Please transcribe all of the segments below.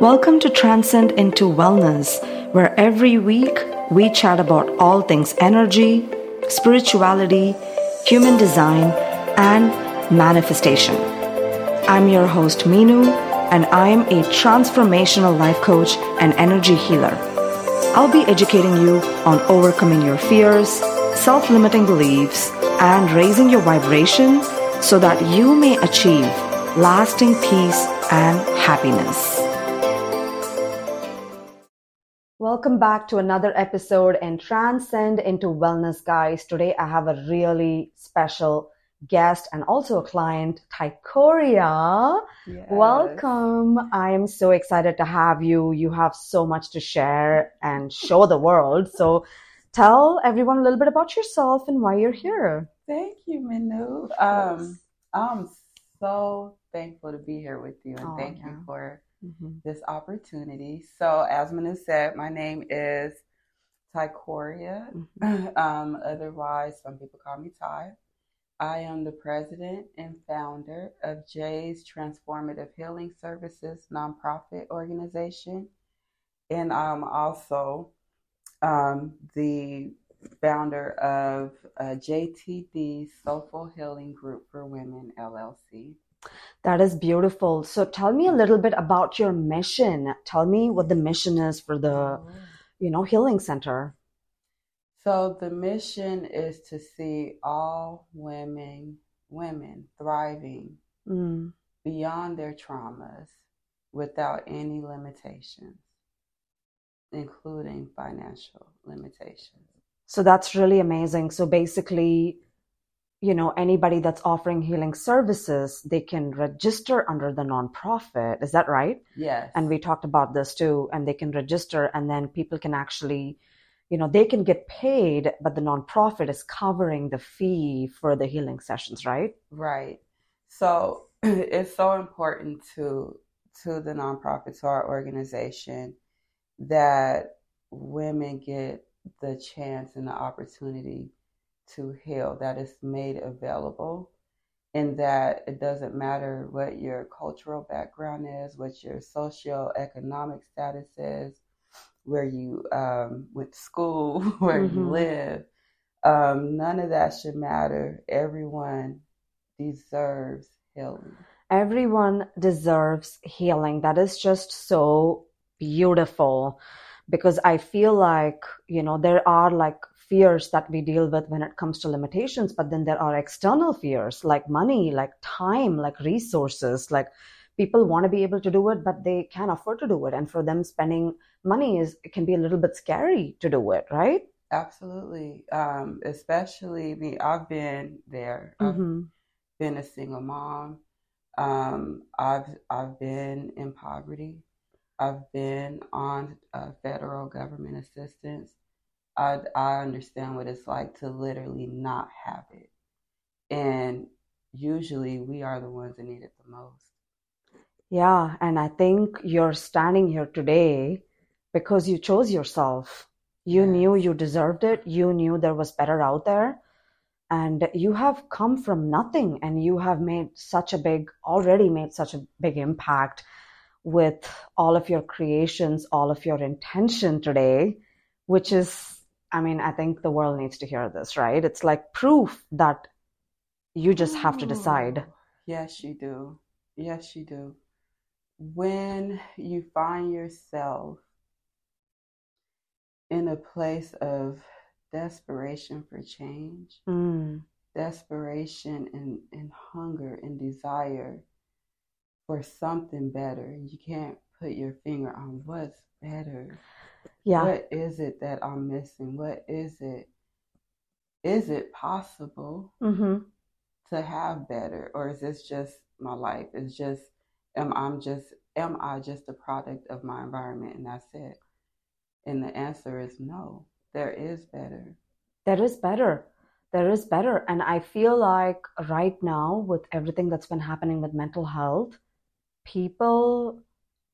Welcome to Transcend into Wellness, where every week we chat about all things energy, spirituality, human design, and manifestation. I'm your host, Meenu, and I'm a transformational life coach and energy healer. I'll be educating you on overcoming your fears, self limiting beliefs, and raising your vibration so that you may achieve lasting peace and happiness. Welcome back to another episode and Transcend into Wellness, guys. Today I have a really special guest and also a client, Tycorria. Yes. Welcome. I am so excited to have you. You have so much to share and show the world. So tell everyone a little bit about yourself and why you're here. Thank you, Meenu. Um, I'm so thankful to be here with you and Oh, thank yeah. you for Mhm. this opportunity. So, as Meenu said, my name is Tycorria. Mhm. Um, otherwise, some people call me Ty. I am the president and founder of Jay's Transformative Healing Services nonprofit organization. And I'm also um, the founder of uh, JTD Soulful Healing Group for Women, LLC. That is beautiful. So tell me a little bit about your mission. Tell me what the mission is for the, you know, healing center. So the mission is to see all women women thriving Mm. beyond their traumas without any limitations, including financial limitations. So that's really amazing. So basically, you know, anybody that's offering healing services, they can register under the nonprofit. Is that right? Yes. And we talked about this too. And they can register, and then people can actually, you know, they can get paid, but the nonprofit is covering the fee for the healing sessions, right? Right. So it's so important to to the nonprofit, to our organization, that women get the chance and the opportunity to heal, that is made available, and that it doesn't matter what your cultural background is, what your socioeconomic status is, where you um, went to school, where you Mhm. live. Um, none of that should matter. Everyone deserves healing. everyone deserves healing. That is just so beautiful because I feel like, you know, there are like fears that we deal with when it comes to limitations, but then there are external fears like money, like time, like resources, like people want to be able to do it, but they can't afford to do it. And for them, spending money is, it can be a little bit scary to do it, right? Absolutely. Um, especially me, I've been there. I've hmm been a single mom. Um, I've I've been in poverty. I've been on uh, federal government assistance. I I understand what it's like to literally not have it, and usually we are the ones that need it the most. Yeah. And I think you're standing here today because you chose yourself. You Yes. knew you deserved it. You knew there was better out there. And you have come from nothing and you have made such a big, already made such a big impact with all of your creations, all of your intention today, which is, I mean, I think the world needs to hear this, right? It's like proof that you just have to decide. Yes, you do. Yes, you do. When you find yourself in a place of desperation for change, Mm, desperation and, and hunger and desire for something better, you can't put your finger on what's better. Yeah. What is it that I'm missing? What is it? Is it possible? hmm to have better or is this just my life it's just am i'm just am i just a product of my environment and that's it and the answer is no there is better There is better. There is better. And I feel like right now, with everything that's been happening with mental health, people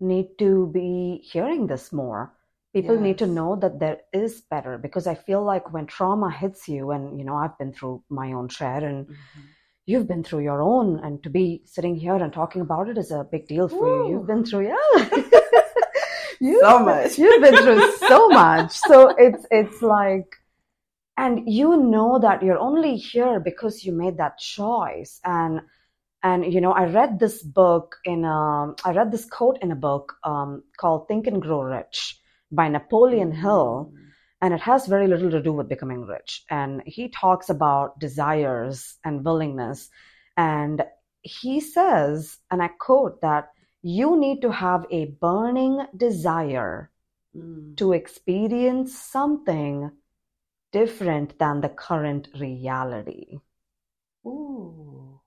need to be hearing this more. People need to know that there is better because I feel like when trauma hits you, and you know, I've been through my own share and Mhm. you've been through your own, and to be sitting here and talking about it is a big deal for you. You've been through, yeah. you, so much. You've been through so much. So it's it's like and you know that you're only here because you made that choice and and you know i read this book in a i read this quote in a book um, called think and grow rich by napoleon hill mm-hmm. and it has very little to do with becoming rich and he talks about desires and willingness and he says and i quote that you need to have a burning desire mm. to experience something different than the current reality. Ooh.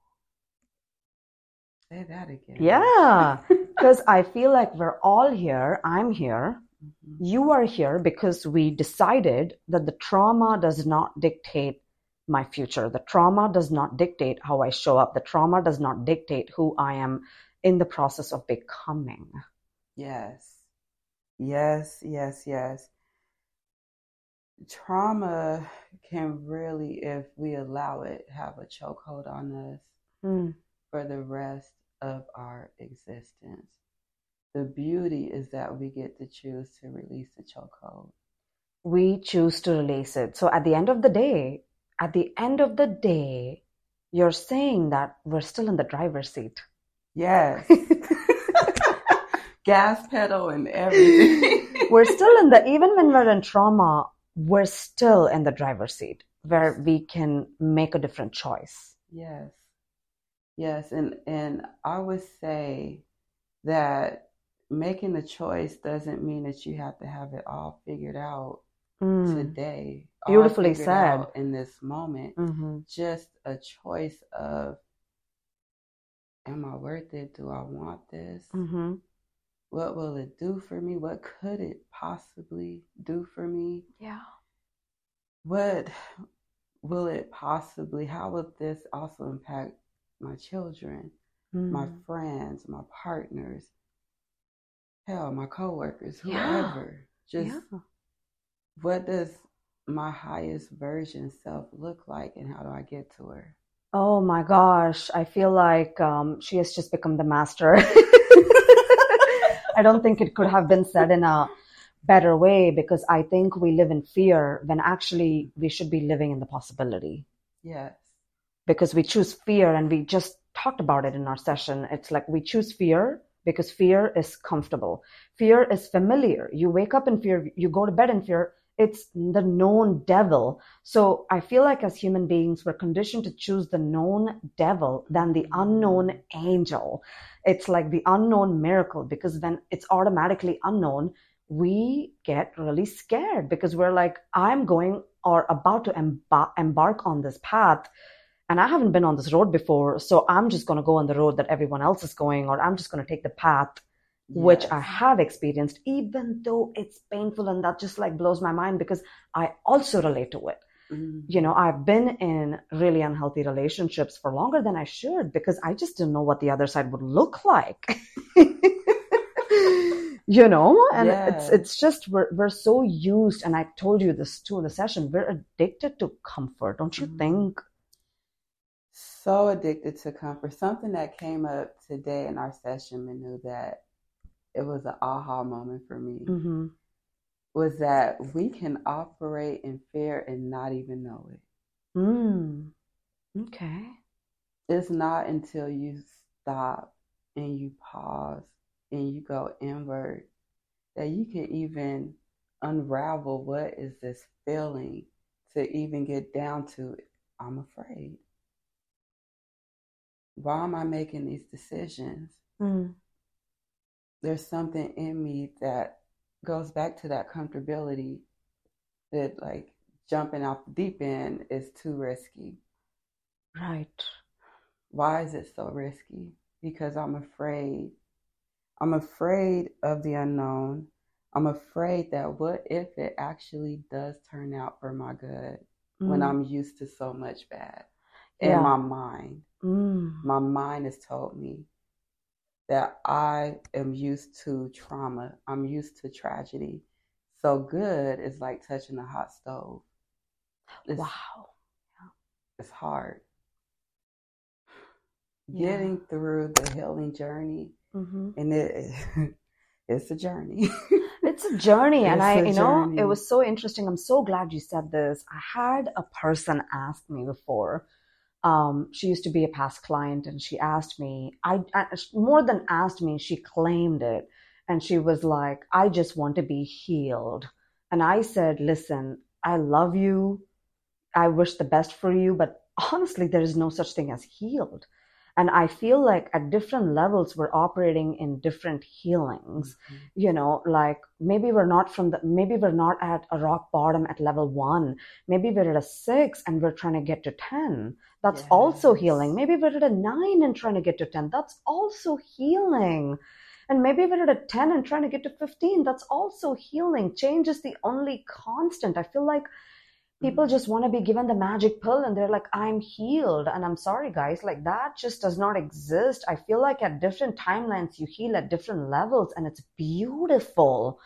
Say that again. Yeah. Because I feel like we're all here. I'm here. Mm-hmm. You are here because we decided that the trauma does not dictate my future. The trauma does not dictate how I show up. The trauma does not dictate who I am in the process of becoming. Yes. Yes, yes, yes trauma can really, if we allow it, have a chokehold on us mm. for the rest of our existence. The beauty is that we get to choose to release the chokehold. We choose to release it. So at the end of the day, at the end of the day, you're saying that we're still in the driver's seat. Yes. Gas pedal and everything. we're still in the, even when we're in trauma, we're still in the driver's seat where we can make a different choice. Yes. Yes, and and I would say that making the choice doesn't mean that you have to have it all figured out mm. today. Beautifully said. In this moment, mm-hmm. just a choice of, am I worth it? Do I want this? Mm-hmm. What will it do for me? What could it possibly do for me? Yeah. What will it possibly, how will this also impact my children, mm. my friends, my partners, hell, my coworkers, whoever? Yeah. Just yeah. what does my highest version self look like and how do I get to her? Oh my gosh, I feel like um, she has just become the master. I don't think it could have been said in a better way because I think we live in fear when actually we should be living in the possibility. Yes. Because we choose fear and we just talked about it in our session. It's like we choose fear because fear is comfortable. Fear is familiar. You wake up in fear, you go to bed in fear. It's the known devil. So I feel like as human beings, we're conditioned to choose the known devil than the unknown angel. It's like the unknown miracle because when it's automatically unknown, we get really scared because we're like, I'm going or about to embar- embark on this path and I haven't been on this road before. So I'm just going to go on the road that everyone else is going, or I'm just going to take the path yes. which I have experienced, even though it's painful. And that just like blows my mind because I also relate to it. Mm-hmm. You know, I've been in really unhealthy relationships for longer than I should because I just didn't know what the other side would look like. you know, and it's it's just we're we're so used, and I told you this too in the session. We're addicted to comfort, don't you mm-hmm. think? So addicted to comfort. Something that came up today in our session, Meenu, that it was an aha moment for me. Mm-hmm was that we can operate in fear and not even know it. Mm. Okay. It's not until you stop and you pause and you go inward that you can even unravel what is this feeling to even get down to I'm afraid. Why am I making these decisions? Mm. There's something in me that goes back to that comfortability that like jumping off the deep end is too risky. Right. Why is it so risky? Because I'm afraid. I'm afraid of the unknown. I'm afraid that what if it actually does turn out for my good mm. when I'm used to so much bad in yeah. my mind. Mm. My mind has told me that I am used to trauma. I'm used to tragedy. So good is like touching a hot stove. It's, wow. It's hard. Yeah. Getting through the healing journey, mm-hmm. and it it's a journey. it's a journey. and i you know, journey. it was so interesting. I'm so glad you said this. I had a person ask me before. Um, she used to be a past client and she asked me, I, I more than asked me, she claimed it. And she was like, I just want to be healed. And I said, listen, I love you. I wish the best for you, but honestly, there is no such thing as healed. And I feel like at different levels, we're operating in different healings. Mm-hmm. You know, like maybe we're not from the, maybe we're not at a rock bottom at level one. Maybe we're at a six and we're trying to get to 10. That's also healing. Maybe we're at a nine and trying to get to 10. That's also healing. And maybe we're at a 10 and trying to get to 15. That's also healing. Change is the only constant. I feel like people just want to be given the magic pill and they're like, I'm healed. And I'm sorry, guys, like that just does not exist. I feel like at different timelines, you heal at different levels and it's beautiful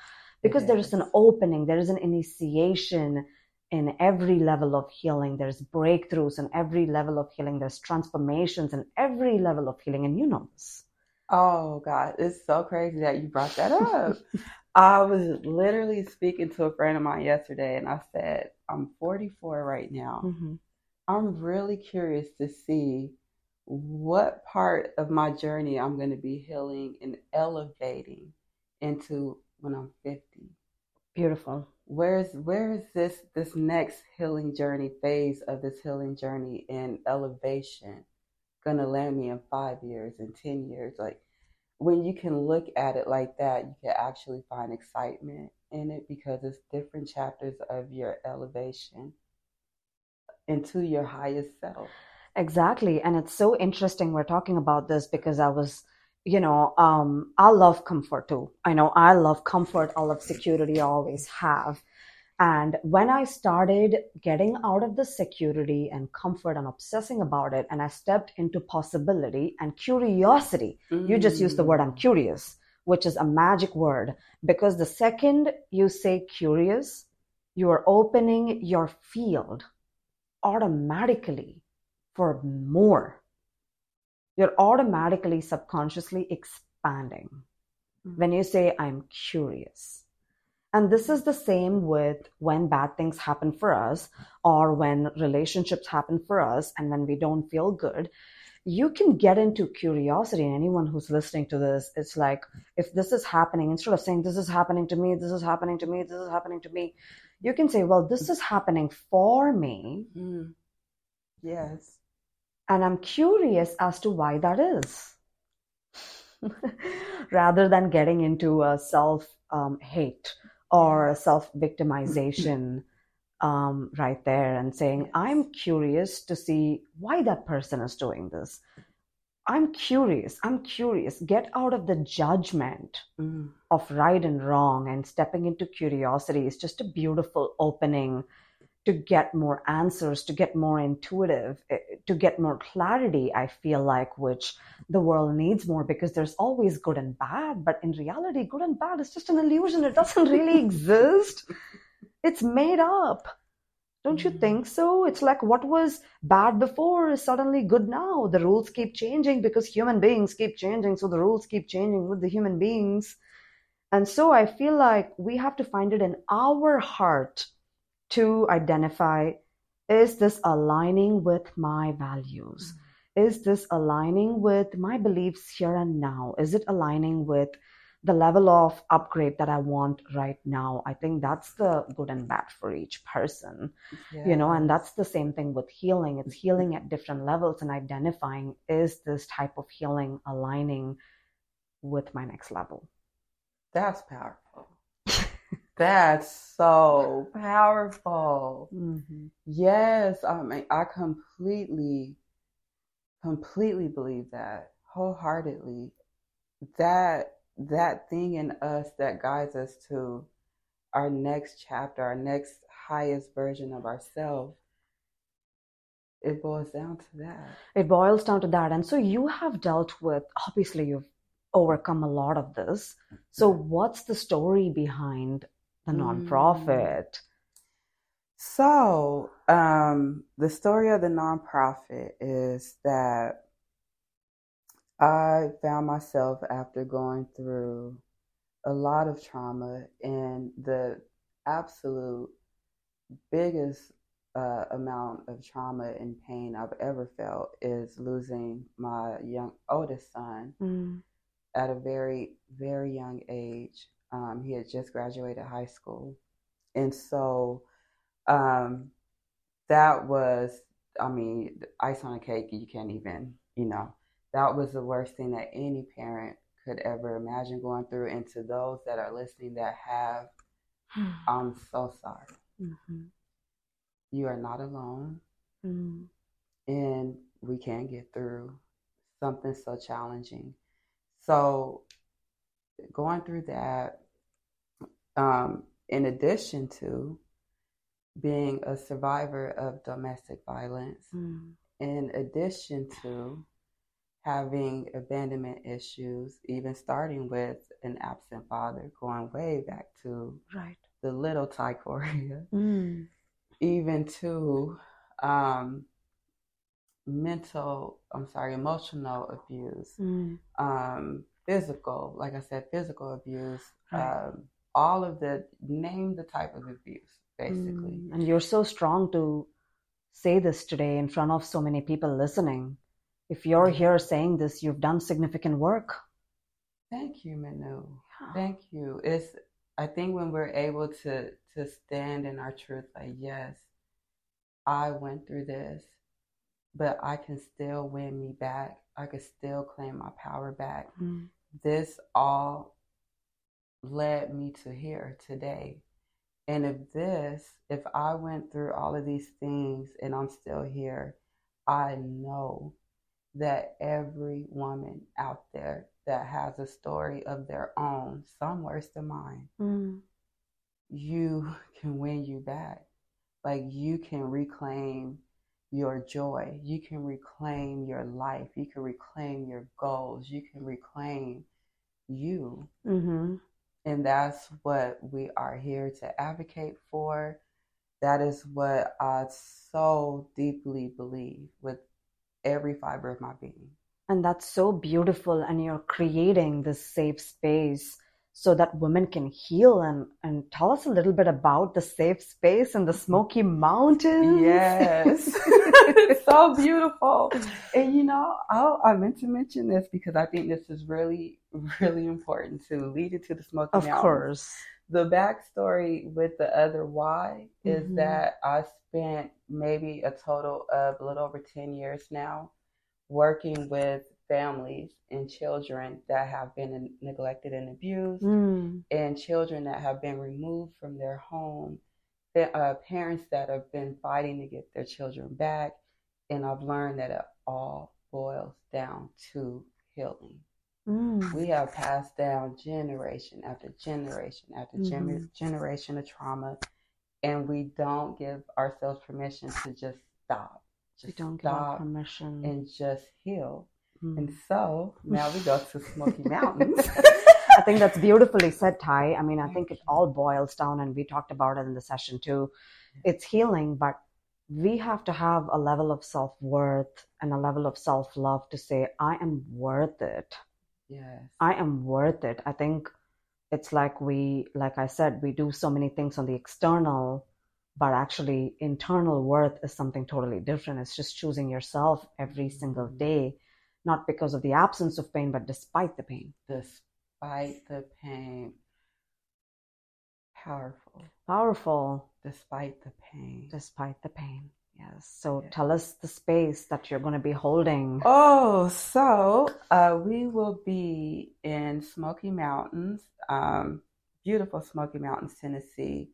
because It there is an opening, there is an initiation in every level of healing. There's breakthroughs in every level of healing. There's transformations in every level of healing. And you know this. Oh God, it's so crazy that you brought that up. I was literally speaking to a friend of mine yesterday, and I said, I'm 44 right now. Mm-hmm. I'm really curious to see what part of my journey I'm going to be healing and elevating into when I'm 50. Beautiful. Where's where is this this next healing journey phase of this healing journey and elevation gonna land me in five years and ten years? Like when you can look at it like that, you can actually find excitement in it because it's different chapters of your elevation into your highest self. Exactly. And it's so interesting we're talking about this because I was, you know, um, I love comfort too. I know I love comfort. I love security. I always have. And when I started getting out of the security and comfort and obsessing about it, and I stepped into possibility and curiosity, you just used the word I'm Mm. curious, which is a magic word because the second you say curious, you are opening your field automatically for more. You're automatically subconsciously expanding mm-hmm. when you say, I'm curious. And this is the same with when bad things happen for us or when relationships happen for us and when we don't feel good. You can get into curiosity, and anyone who's listening to this, it's like if this is happening, instead of saying, This is happening to me, this is happening to me, this is happening to me, you can say, Well, this is happening for me, Mm. Yes. and I'm curious as to why that is. Rather than getting into a self um, hate or self victimization um, right there and saying, I'm curious to see why that person is doing this. I'm curious. I'm curious. Get out of the judgment Mm. of right and wrong and stepping into curiosity is just a beautiful opening to get more answers, to get more intuitive, eh, to get more clarity, I feel like, which the world needs more because there's always good and bad. But in reality, good and bad is just an illusion. It doesn't really exist. It's made up. Don't you Mhm. think so? It's like what was bad before is suddenly good now. The rules keep changing because human beings keep changing. So the rules keep changing with the human beings. And so I feel like we have to find it in our heart to identify is this aligning with my values? Mm-hmm. Is this aligning with my beliefs here and now? Is it aligning with the level of upgrade that I want right now? I think that's the good and bad for each person, you know, and that's the same thing with healing. It's healing at different levels and identifying is this type of healing aligning with my next level? That's powerful. That's so powerful. Mm-hmm. Yes, I mean, I completely, completely believe that wholeheartedly. That that thing in us that guides us to our next chapter, our next highest version of ourselves, it boils down to that. It boils down to that. And so you have dealt with, obviously, you've overcome a lot of this. So, what's the story behind the Mm. nonprofit? So, um, the story of the nonprofit is that I found myself after going through a lot of trauma, and the absolute biggest uh, amount of trauma and pain I've ever felt is losing my young oldest son Mm. at a very very young age. Um, he had just graduated high school, and so um, that was, I mean, ice on a cake. You can't even, you know, that was the worst thing that any parent could ever imagine going through. And to those that are listening that have, I'm so sorry. Mhm. You are not alone, Mm. and we can get through something so challenging. So, going through that, um, in addition to being a survivor of domestic violence, Mm. in addition to having abandonment issues, even starting with an absent father, going way back to Right. the little Tycorria, Mm. even to um, mental, I'm sorry, emotional abuse, Mm. um, physical, like I said, physical abuse, Right. um, all of the, name the type of abuse, basically. Mm. And you're so strong to say this today in front of so many people listening. If you're here saying this, you've done significant work. Thank you, Meenu. Thank you. It's I think when we're able to to stand in our truth, like yes, I went through this, but I can still win me back. I can still claim my power back. Mm. This all led me to here today. And if this, if I went through all of these things and I'm still here, I know that every woman out there that has a story of their own, some worse than mine, Mm. you can win you back. Like you can reclaim your joy. You can reclaim your life. You can reclaim your goals. You can reclaim you. Mm-hmm. And that's what we are here to advocate for. That is what I so deeply believe with every fiber of my being. And that's so beautiful. And you're creating this safe space so that women can heal and, and tell us a little bit about the safe space in the Smoky Mountains. Yes. it's so beautiful. And you know, I, I meant to mention this because I think this is really, really important to lead it to the Smoky Of Mountains. Of course. The backstory with the other why is Mhm. that I spent maybe a total of a little over 10 years now working with families and children that have been neglected and abused Mm. and children that have been removed from their home, uh, parents that have been fighting to get their children back. And I've learned that it all boils down to healing. Mm. We have passed down generation after generation after gen- Mhm. generation of trauma, and we don't give ourselves permission to just stop. We don't give permission. and just heal. Mm. And so now we go to Smoky Mountains. I think that's beautifully said, Ty. I mean, I think it all boils down, and we talked about it in the session too. It's healing, but we have to have a level of self worth and a level of self love to say, I am worth it. yes. I am worth it. I think it's like we, like I said, we do so many things on the external, but actually, internal worth is something totally different. It's just choosing yourself every single day, not because of the absence of pain, but despite the pain. despite the pain. Powerful, Powerful. despite the pain. despite the pain. Yes. So Yeah. tell us the space that you're going to be holding. Oh, so uh, we will be in Smoky Mountains, um, beautiful Smoky Mountains, Tennessee.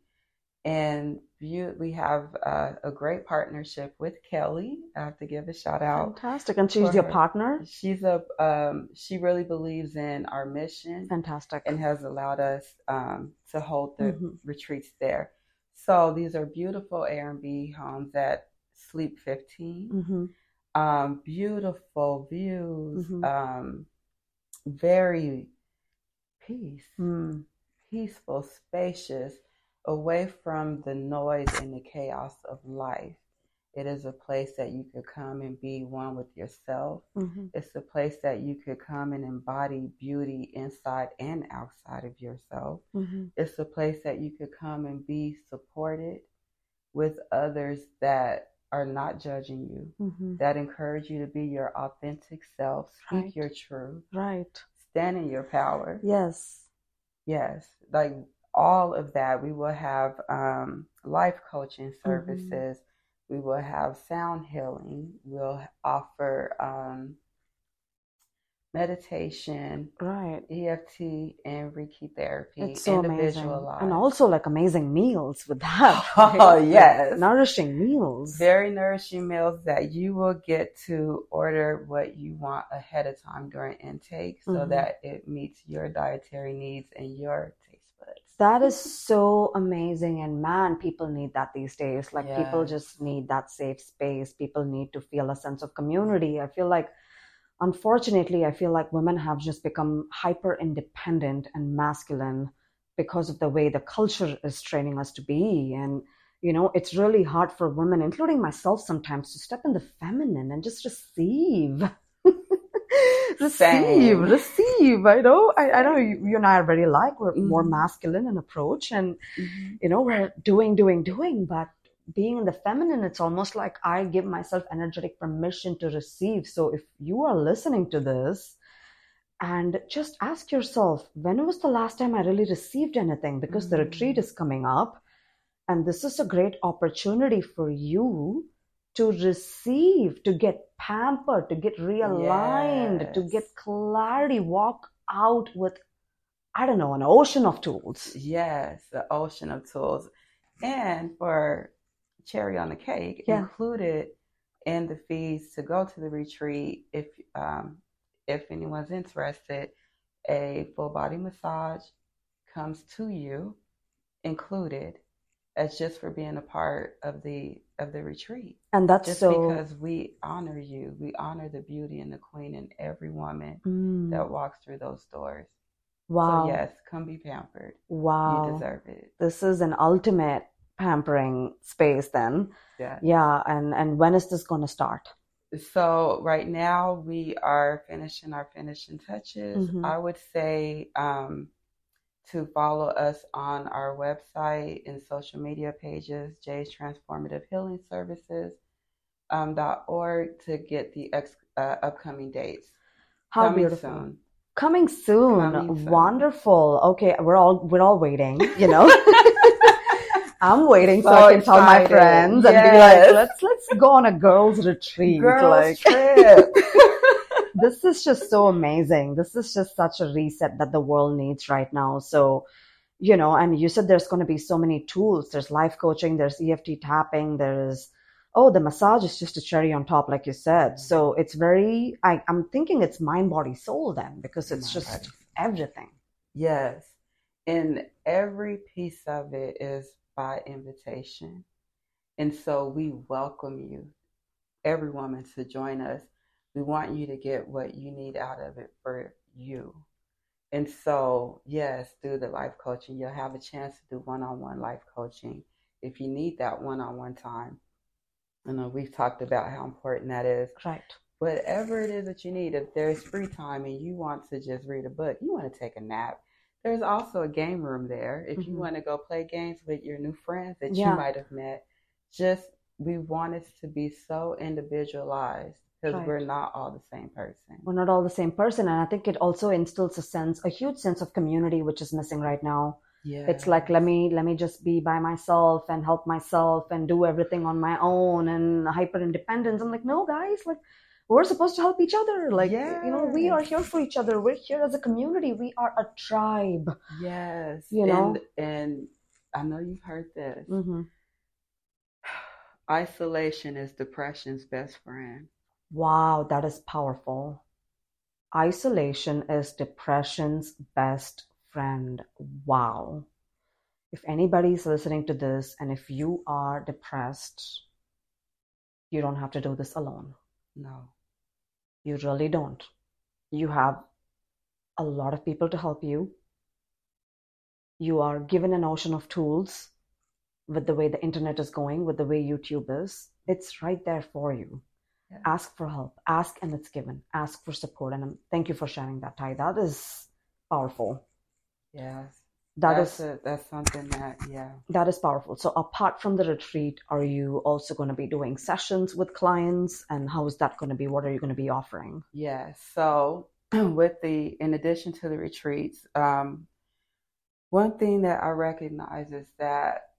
And you, we have uh, a great partnership with Kelly. I have to give a shout out. Fantastic. And she's your her. partner? She's a um, she really believes in our mission Fantastic. and has allowed us um, to hold the Mhm. retreats there. So these are beautiful Airbnb homes at Sleep 15. Mhm. Um, beautiful views, Mhm. um, very peace, Mm. peaceful, spacious, away from the noise and the chaos of life. It is a place that you could come and be one with yourself. Mhm. It's a place that you could come and embody beauty inside and outside of yourself. Mhm. It's a place that you could come and be supported with others that are not judging you, Mhm. that encourage you to be your authentic self, speak Right. your truth, Right. stand in your power. Yes. Yes, like all of that. We will have um, life coaching Mm-hmm. services. We will have sound healing. We'll offer um, meditation, Right. EFT, and Reiki therapy, It's so amazing. And also like amazing meals with that. Oh, yes. Like, nourishing meals. very nourishing meals that you will get to order what you want ahead of time during intake so Mhm. that it meets your dietary needs and your. That is mm-hmm. so amazing. And man, people need that these days. Like people just need that safe space. People need to feel a sense of community. I feel like, unfortunately, I feel like women have just become hyper independent and masculine because of the way the culture is training us to be. And, you know, it's really hard for women, including myself sometimes, to step in the feminine and just receive. receive, receive. I know, I, I know you, you and I are very alike. We're more Mhm. masculine in approach, and Mhm. you know, we're doing, doing, doing. But being in the feminine, it's almost like I give myself energetic permission to receive. So if you are listening to this, and just ask yourself, when was the last time I really received anything? Because the Mhm. retreat is coming up, and this is a great opportunity for you to receive, to get pampered, to get realigned, to get clarity, walk out with, I don't know, an ocean of tools. Yes, the ocean of tools. And for cherry on the cake, Yeah. included in the fees to go to the retreat, if um, if anyone's interested, a full body massage comes to you, included, as just for being a part of the of the retreat. And that's Just so. because we honor you, we honor the beauty and the queen in every woman Mm, that walks through those doors. wow. So yes, come be pampered. Wow. You deserve it. This is an ultimate pampering space then. Yeah. Yeah. And, and when is this going to start? So right now we are finishing our finishing touches. Mhm. I would say um, to follow us on our website and social media pages, Jay's Transformative Healing Services um, dot org to get the ex- uh, upcoming dates. How Coming beautiful. soon. Coming soon. Coming soon. Wonderful. Okay, we're all we're all waiting, you know. I'm waiting so, So I can tell my excited. friends and be like, let's let's go on a girls retreat. Girls like trip. this is just so amazing. This is just such a reset that the world needs right now. So, you know, and you said there's going to be so many tools. There's life coaching, there's EFT tapping, there's oh, the massage is just a cherry on top, like you said. Mm-hmm. So it's very. I, I'm thinking it's mind, body, soul then, because it's just body. everything. Yes. And every piece of it is by invitation. And so we welcome you, every woman, to join us. We want you to get what you need out of it for you. And so, yes, through the life coaching, you'll have a chance to do one on one life coaching if you need that one on one time. I know we've talked about how important that is Right. whatever it is that you need. If there's free time and you want to just read a book, you want to take a nap, there's also a game room there. If you Mhm. want to go play games with your new friends that Yeah. you might have met, just we want it to be so individualized because Right. we're not all the same person. We're not all the same person, and I think it also instills a sense, a huge sense of community, which is missing right now. Yeah. it's like let me let me just be by myself and help myself and do everything on my own and hyper independence i'm like no guys like we're supposed to help each other like you know we are here for each other we're here as a community we are a tribe yes. You know? and, and I know you've heard this. hmm Isolation is depression's best friend. Wow that is powerful isolation is depression's best friend wow if anybody's listening to this and if you are depressed you don't have to do this alone No. You really don't. You have a lot of people to help you. You are given an ocean of tools with the way the internet is going, with the way YouTube is. It's right there for you. Yeah. Ask for help. Ask and it's given. Ask for support. And thank you for sharing that, Ty. That is powerful. Yes. That that's is a, that's something that yeah. that is powerful. So apart from the retreat, are you also going to be doing sessions with clients? And how is that going to be? What are you going to be offering? Yes. So with the in addition to the retreats, um, one thing that I recognize is that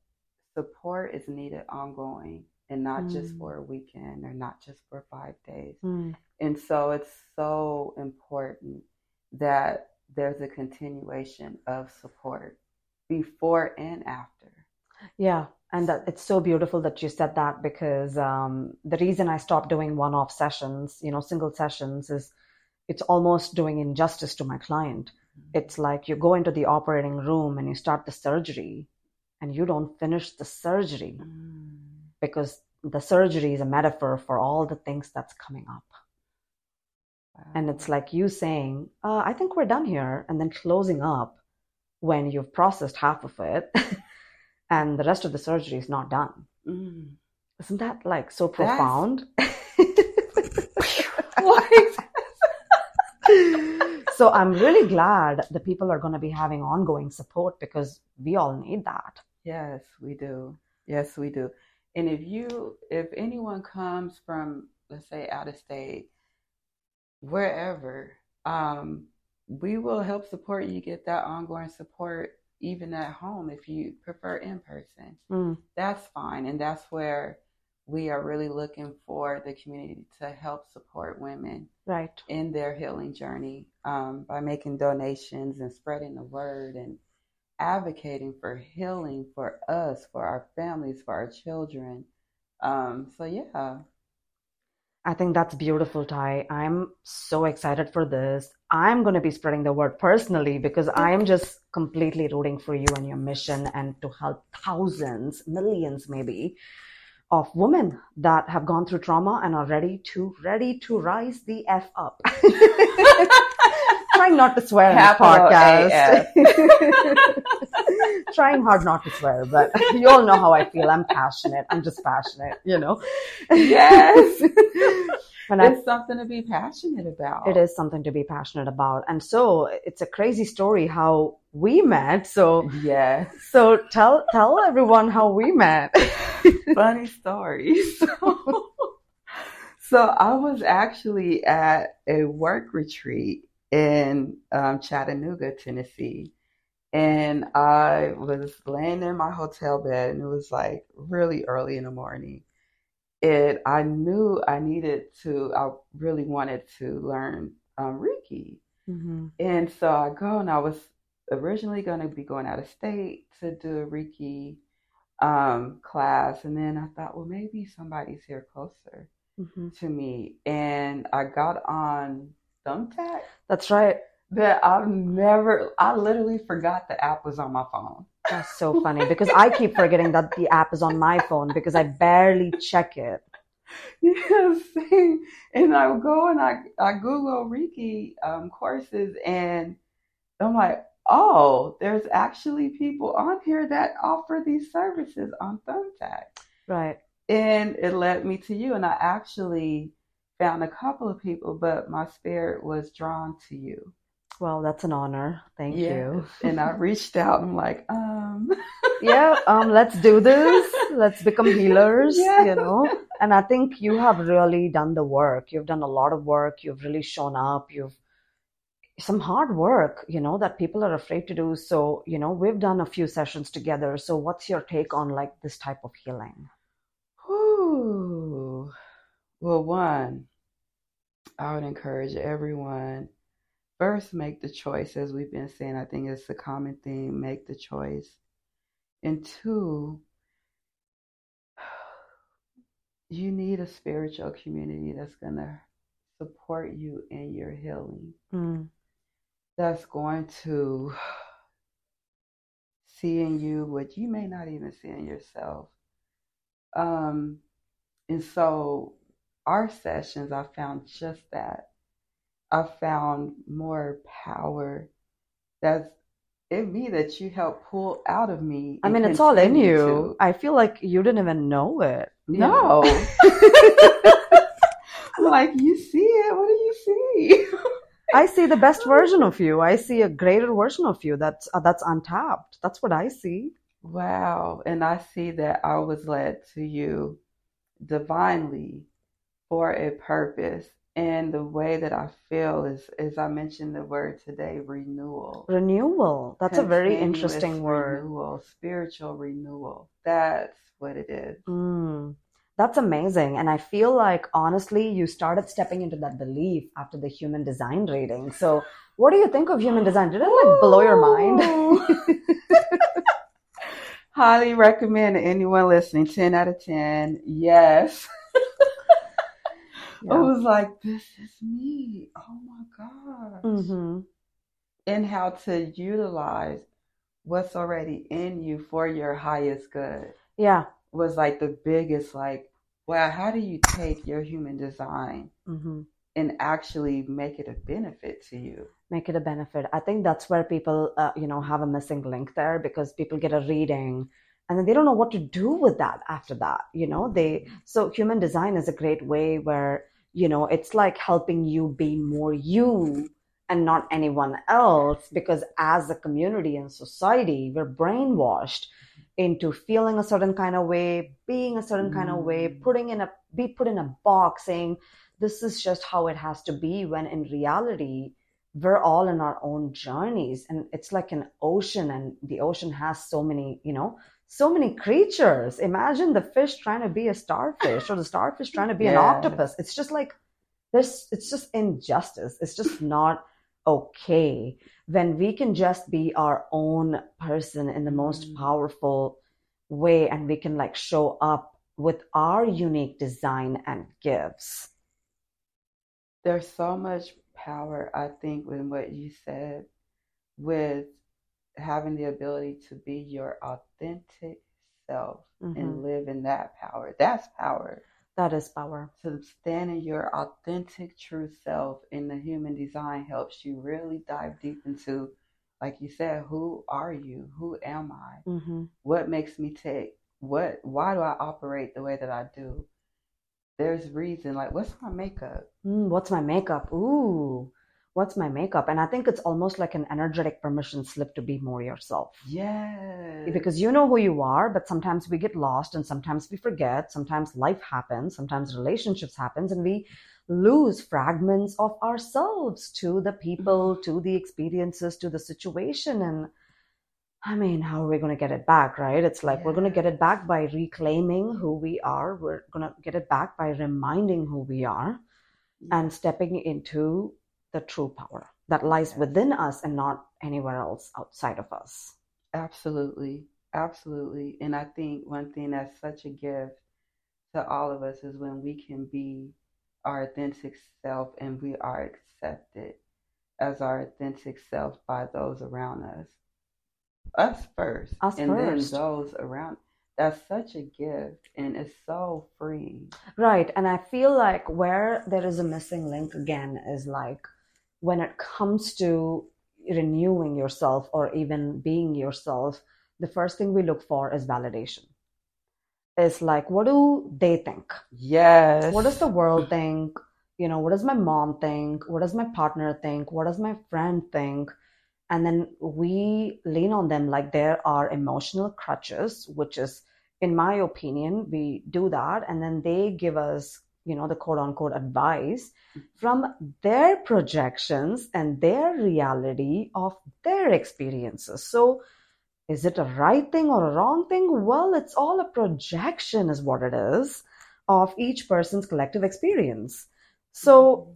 support is needed ongoing and not just Mm. for a weekend or not just for five days. Hmm. And so it's so important that there's a continuation of support before and after. Yeah, and that it's so beautiful that you said that because um, the reason I stopped doing one-off sessions, you know, single sessions, is it's almost doing injustice to my client. It's like you go into the operating room and you start the surgery, and you don't finish the surgery Mm. Because the surgery is a metaphor for all the things that's coming up. And it's like you saying, uh, I think we're done here, and then closing up when you've processed half of it and the rest of the surgery is not done. Mm. Isn't that like so profound? What? so I'm really glad the people are going to be having ongoing support because we all need that. Yes, we do. Yes, we do. And if you, if anyone comes from, let's say, out of state, wherever, um, we will help support you get that ongoing support even at home if you prefer in person. Mm, That's fine. And that's where we are really looking for the community to help support women right. in their healing journey um, by making donations and spreading the word and advocating for healing for us, for our families, for our children. Um, so yeah, I think that's beautiful, Ty. I'm so excited for this. I'm going to be spreading the word personally because I'm just completely rooting for you and your mission and to help thousands, millions maybe, of women that have gone through trauma and are ready to ready to rise the f up. Trying not to swear in this podcast. Trying hard not to swear, but you all know how I feel. I'm passionate. I'm just passionate, you know. yes, When I it's something to be passionate about. it is something to be passionate about and so it's a crazy story how we met so Yes, so tell tell everyone how we met funny story. So, so I was actually at a work retreat in um, Chattanooga, Tennessee. And I was laying in my hotel bed, and it was like really early in the morning. And I knew I needed to, I really wanted to learn um, Reiki. Mhm. And so I go, and I was originally going to be going out of state to do a Reiki um, class. And then I thought, well, maybe somebody's here closer Mhm. to me. And I got on Thumbtack that's right that I've never, I literally forgot the app was on my phone. that's so funny because i keep forgetting that the app is on my phone because i barely check it Yeah, same. And I go and I, I Google Reiki um, courses and I'm like, oh, there's actually people on here that offer these services on Thumbtack. right And it led me to you. And I actually found a couple of people, but my spirit was drawn to you. well that's an honor. Thank you. And I reached out. I'm like, um, yeah um let's do this. Let's become healers Yeah. you know? And i think you have really done the work. You've done a lot of work. You've really shown up. You've some hard work you know that people are afraid to do. So you know we've done a few sessions together. So what's your take on like this type of healing? Whew. Well, one, I would encourage everyone first make the choice, as we've been saying. I think it's a common theme make the choice. And two, you need a spiritual community that's going to support you in your healing. Mm, that's going to see in you what you may not even see in yourself. Um, and so our sessions, I found just that. I found more power that's in me that you helped pull out of me. I mean, it's all in you. to. I feel like you didn't even know it. No. I'm like, you see it? What do you see? I see the best version of you. I see a greater version of you that's uh, that's untapped. That's what I see. Wow. And I see that I was led to you divinely for a purpose. And the way that I feel is, as I mentioned the word today, renewal. Renewal. That's a very interesting word. Renewal, spiritual renewal. That's what it is. Mm, that's amazing. And I feel like, honestly, you started stepping into that belief after the human design reading. So, what do you think of human design? Did it like blow your mind? Highly recommend anyone listening. 10 out of 10. Yes. I yeah. was like, this is me. Oh my gosh. hmm And how to utilize what's already in you for your highest good Yeah. was like the biggest, like, wow, how do you take your human design hmm and actually make it a benefit to you? Make it a benefit. I think that's where people, uh, you know, have a missing link there because people get a reading and then they don't know what to do with that after that. You know, they, so human design is a great way where, you know, it's like helping you be more you and not anyone else because as a community and society, we're brainwashed into feeling a certain kind of way, being a certain kind of way, Mm. putting in a, be put in a box saying, this is just how it has to be when in reality, we're all in our own journeys and it's like an ocean and the ocean has so many you know so many creatures. Imagine the fish trying to be a starfish or the starfish trying to be an octopus. It's just like this it's just injustice. It's just not okay. When we can just be our own person in the most Mm. powerful way and we can like show up with our unique design and gifts. There's so much power, I think, in what you said with having the ability to be your authentic self Mhm. and live in that power. That's power. that is power To stand in your authentic, true self in the human design helps you really dive deep into, like you said, who are you? Who am I? hmm What makes me tick? What? Why do I operate the way that I do? There's reason. Like, what's my makeup? Mm, what's my makeup? Ooh, what's my makeup? And I think it's almost like an energetic permission slip to be more yourself. yeah Because you know who you are, but sometimes we get lost and sometimes we forget. Sometimes life happens, sometimes relationships happens, and we lose fragments of ourselves to the people, mm-hmm. to the experiences, to the situation. And I mean, how are we going to get it back, right? It's like we're going to get it back by reclaiming who we are. We're going to get it back by reminding who we are and stepping into the true power that lies within us and not anywhere else outside of us. Absolutely. Absolutely. And I think one thing that's such a gift to all of us is when we can be our authentic self and we are accepted as our authentic self by those around us. Us first. Us and first. then those around. That's such a gift and it's so freeing. Right. And I feel like where there is a missing link again is like when it comes to renewing yourself or even being yourself, the first thing we look for is validation. It's like, what do they think? Yes. What does the world think? You know, what does my mom think? What does my partner think? What does my friend think? And then we lean on them like there are emotional crutches, which is, in my opinion, we do that. And then they give us, you know, the quote unquote advice from their projections and their reality of their experiences. So, is it a right thing or a wrong thing? Well, it's all a projection, is what it is, of each person's collective experience. So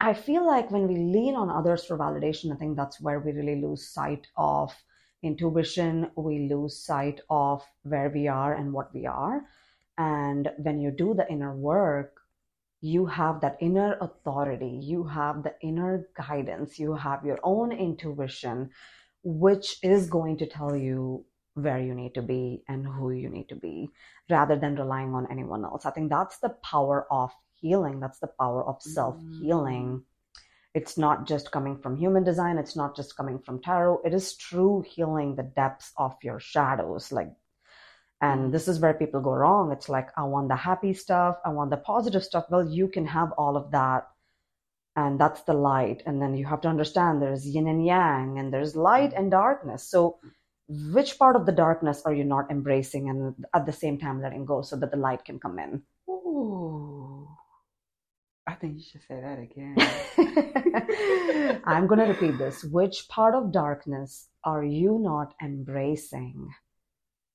I feel like when we lean on others for validation, I think that's where we really lose sight of intuition. We lose sight of where we are and what we are. And when you do the inner work, you have that inner authority, you have the inner guidance, you have your own intuition, which is going to tell you where you need to be and who you need to be rather than relying on anyone else. I think that's the power of healing. That's the power of self healing mm. it's not just coming from human design it's not just coming from tarot it is true healing the depths of your shadows like and this is where people go wrong. It's like i want the happy stuff. I want the positive stuff. Well you can have all of that. And that's the light. And then you have to understand there's yin and yang and there's light and darkness. So which part of the darkness are you not embracing and at the same time letting go so that the light can come in? Ooh. I think you should say that again. I'm going to repeat this. Which part of darkness are you not embracing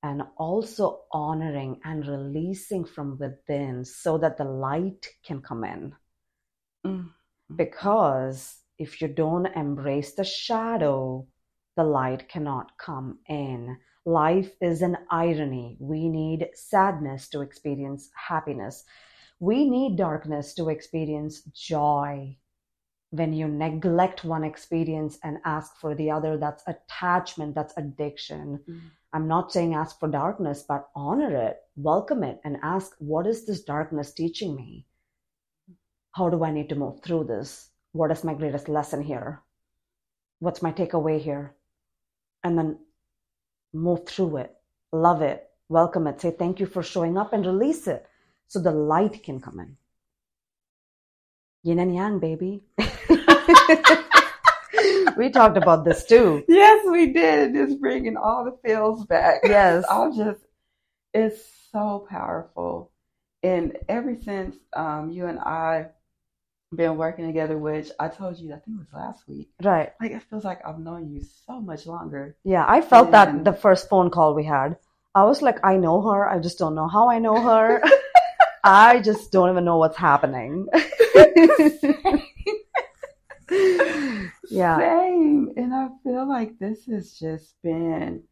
and also honoring and releasing from within so that the light can come in? Mm. Because if you don't embrace the shadow, the light cannot come in. Life is an irony. We need sadness to experience happiness. We need darkness to experience joy. When you neglect one experience and ask for the other, that's attachment, that's addiction. Mm. I'm not saying ask for darkness, but honor it, welcome it, and ask, what is this darkness teaching me? How do I need to move through this? What is my greatest lesson here? What's my takeaway here? And then move through it, love it, welcome it, say thank you for showing up and release it so the light can come in. Yin and yang, baby. we talked about this too. Yes, we did. Just bringing all the feels back. Yes. I'm just, it's so powerful. And ever since um, you and I been working together, which I told you, I think it was last week. Right. Like it feels like I've known you so much longer. Yeah, I felt that the first phone call we had. I was like, I know her. I just don't know how I know her. I just don't even know what's happening. Yeah. Same. And I feel like this has just been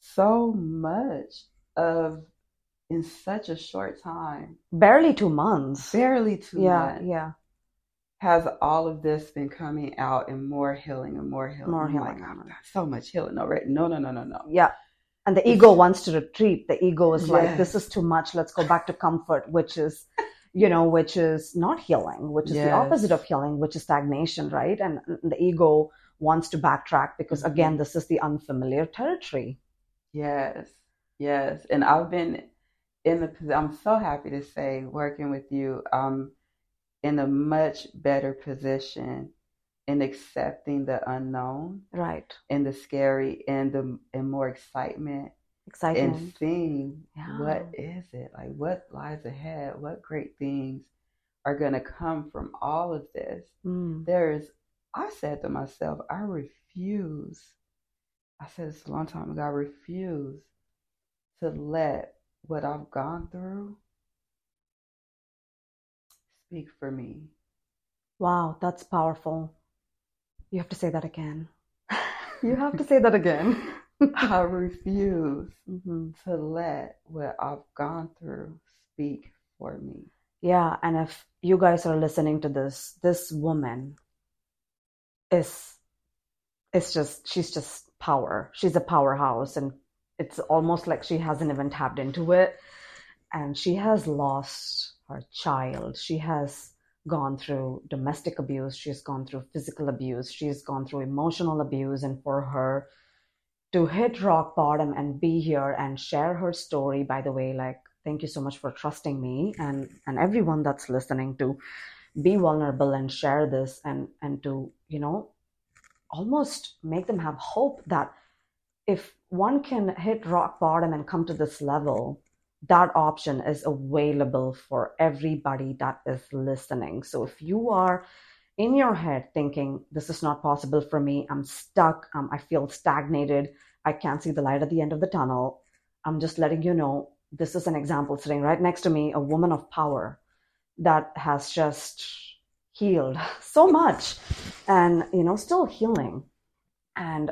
so much of in such a short time, Barely two months. barely two yeah, months. yeah. has all of this been coming out and more healing and more healing? More oh healing. Like, I've so much healing already. No, no, no, no, no. Yeah. And the ego wants to retreat. The ego is like, this is too much. Let's go back to comfort, which is, you know, which is not healing, which is the opposite of healing, which is stagnation, right? And the ego wants to backtrack because, Mhm. again, this is the unfamiliar territory. Yes, yes. And I've been in the, I'm so happy to say, working with you, I'm in a much better position in accepting the unknown Right. and the scary and the and more excitement Excitement. and seeing Yeah. what is it like what lies ahead what great things are going to come from all of this Mm. there's i said to myself i refuse i said this a long time ago i refuse to let what i've gone through speak for me Wow, that's powerful. You have to say that again. you have to say that again. i refuse hmm to let what i've gone through speak for me Yeah, and if you guys are listening to this, this woman is it's just she's just power. She's a powerhouse and it's almost like she hasn't even tapped into it. And she has lost her child. She has gone through domestic abuse. She's gone through physical abuse. She's gone through emotional abuse. And for her to hit rock bottom and be here and share her story, by the way, like, thank you so much for trusting me and, and everyone that's listening to be vulnerable and share this and, and to, you know, almost make them have hope that if one can hit rock bottom and come to this level, that option is available for everybody that is listening. So if you are in your head thinking, this is not possible for me, I'm stuck, um, I feel stagnated, I can't see the light at the end of the tunnel, I'm just letting you know this is an example sitting right next to me, a woman of power that has just healed so much and you know still healing. And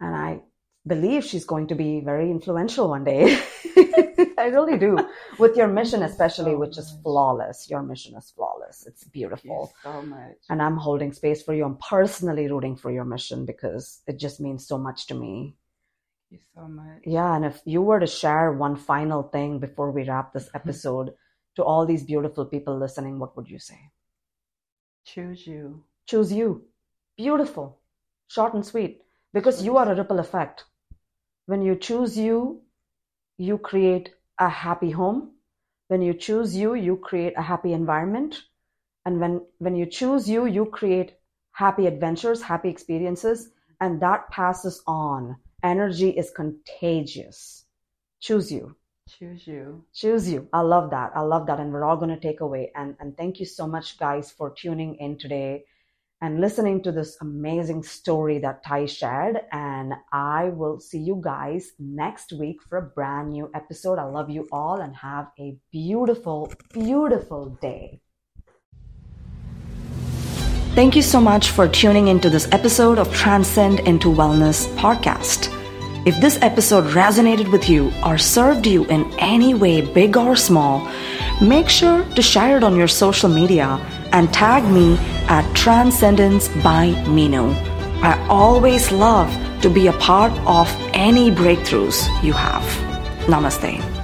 and i believe she's going to be very influential one day i really do with your mission especially so which is much. flawless your mission is flawless it's Thank you beautiful so much and i'm holding space for you i'm personally rooting for your mission because it just means so much to me Thank you so much yeah, and if you were to share one final thing before we wrap this mm-hmm. episode to all these beautiful people listening, what would you say? choose you Choose you. Beautiful. Short and sweet. Because you are a ripple effect. When you choose you, you create a happy home. When you choose you, you create a happy environment. And when, when you choose you, you create happy adventures, happy experiences, and that passes on. Energy is contagious. Choose you. Choose you. Choose you. I love that. I love that. And we're all going to take away. And, and thank you so much, guys, for tuning in today and listening to this amazing story that Tai shared. And I will see you guys next week for a brand new episode. I love you all and have a beautiful, beautiful day. Thank you so much for tuning into this episode of Transcend into Wellness podcast. If this episode resonated with you or served you in any way, big or small, make sure to share it on your social media and tag me at Transcendence by Meenu. I always love to be a part of any breakthroughs you have. Namaste.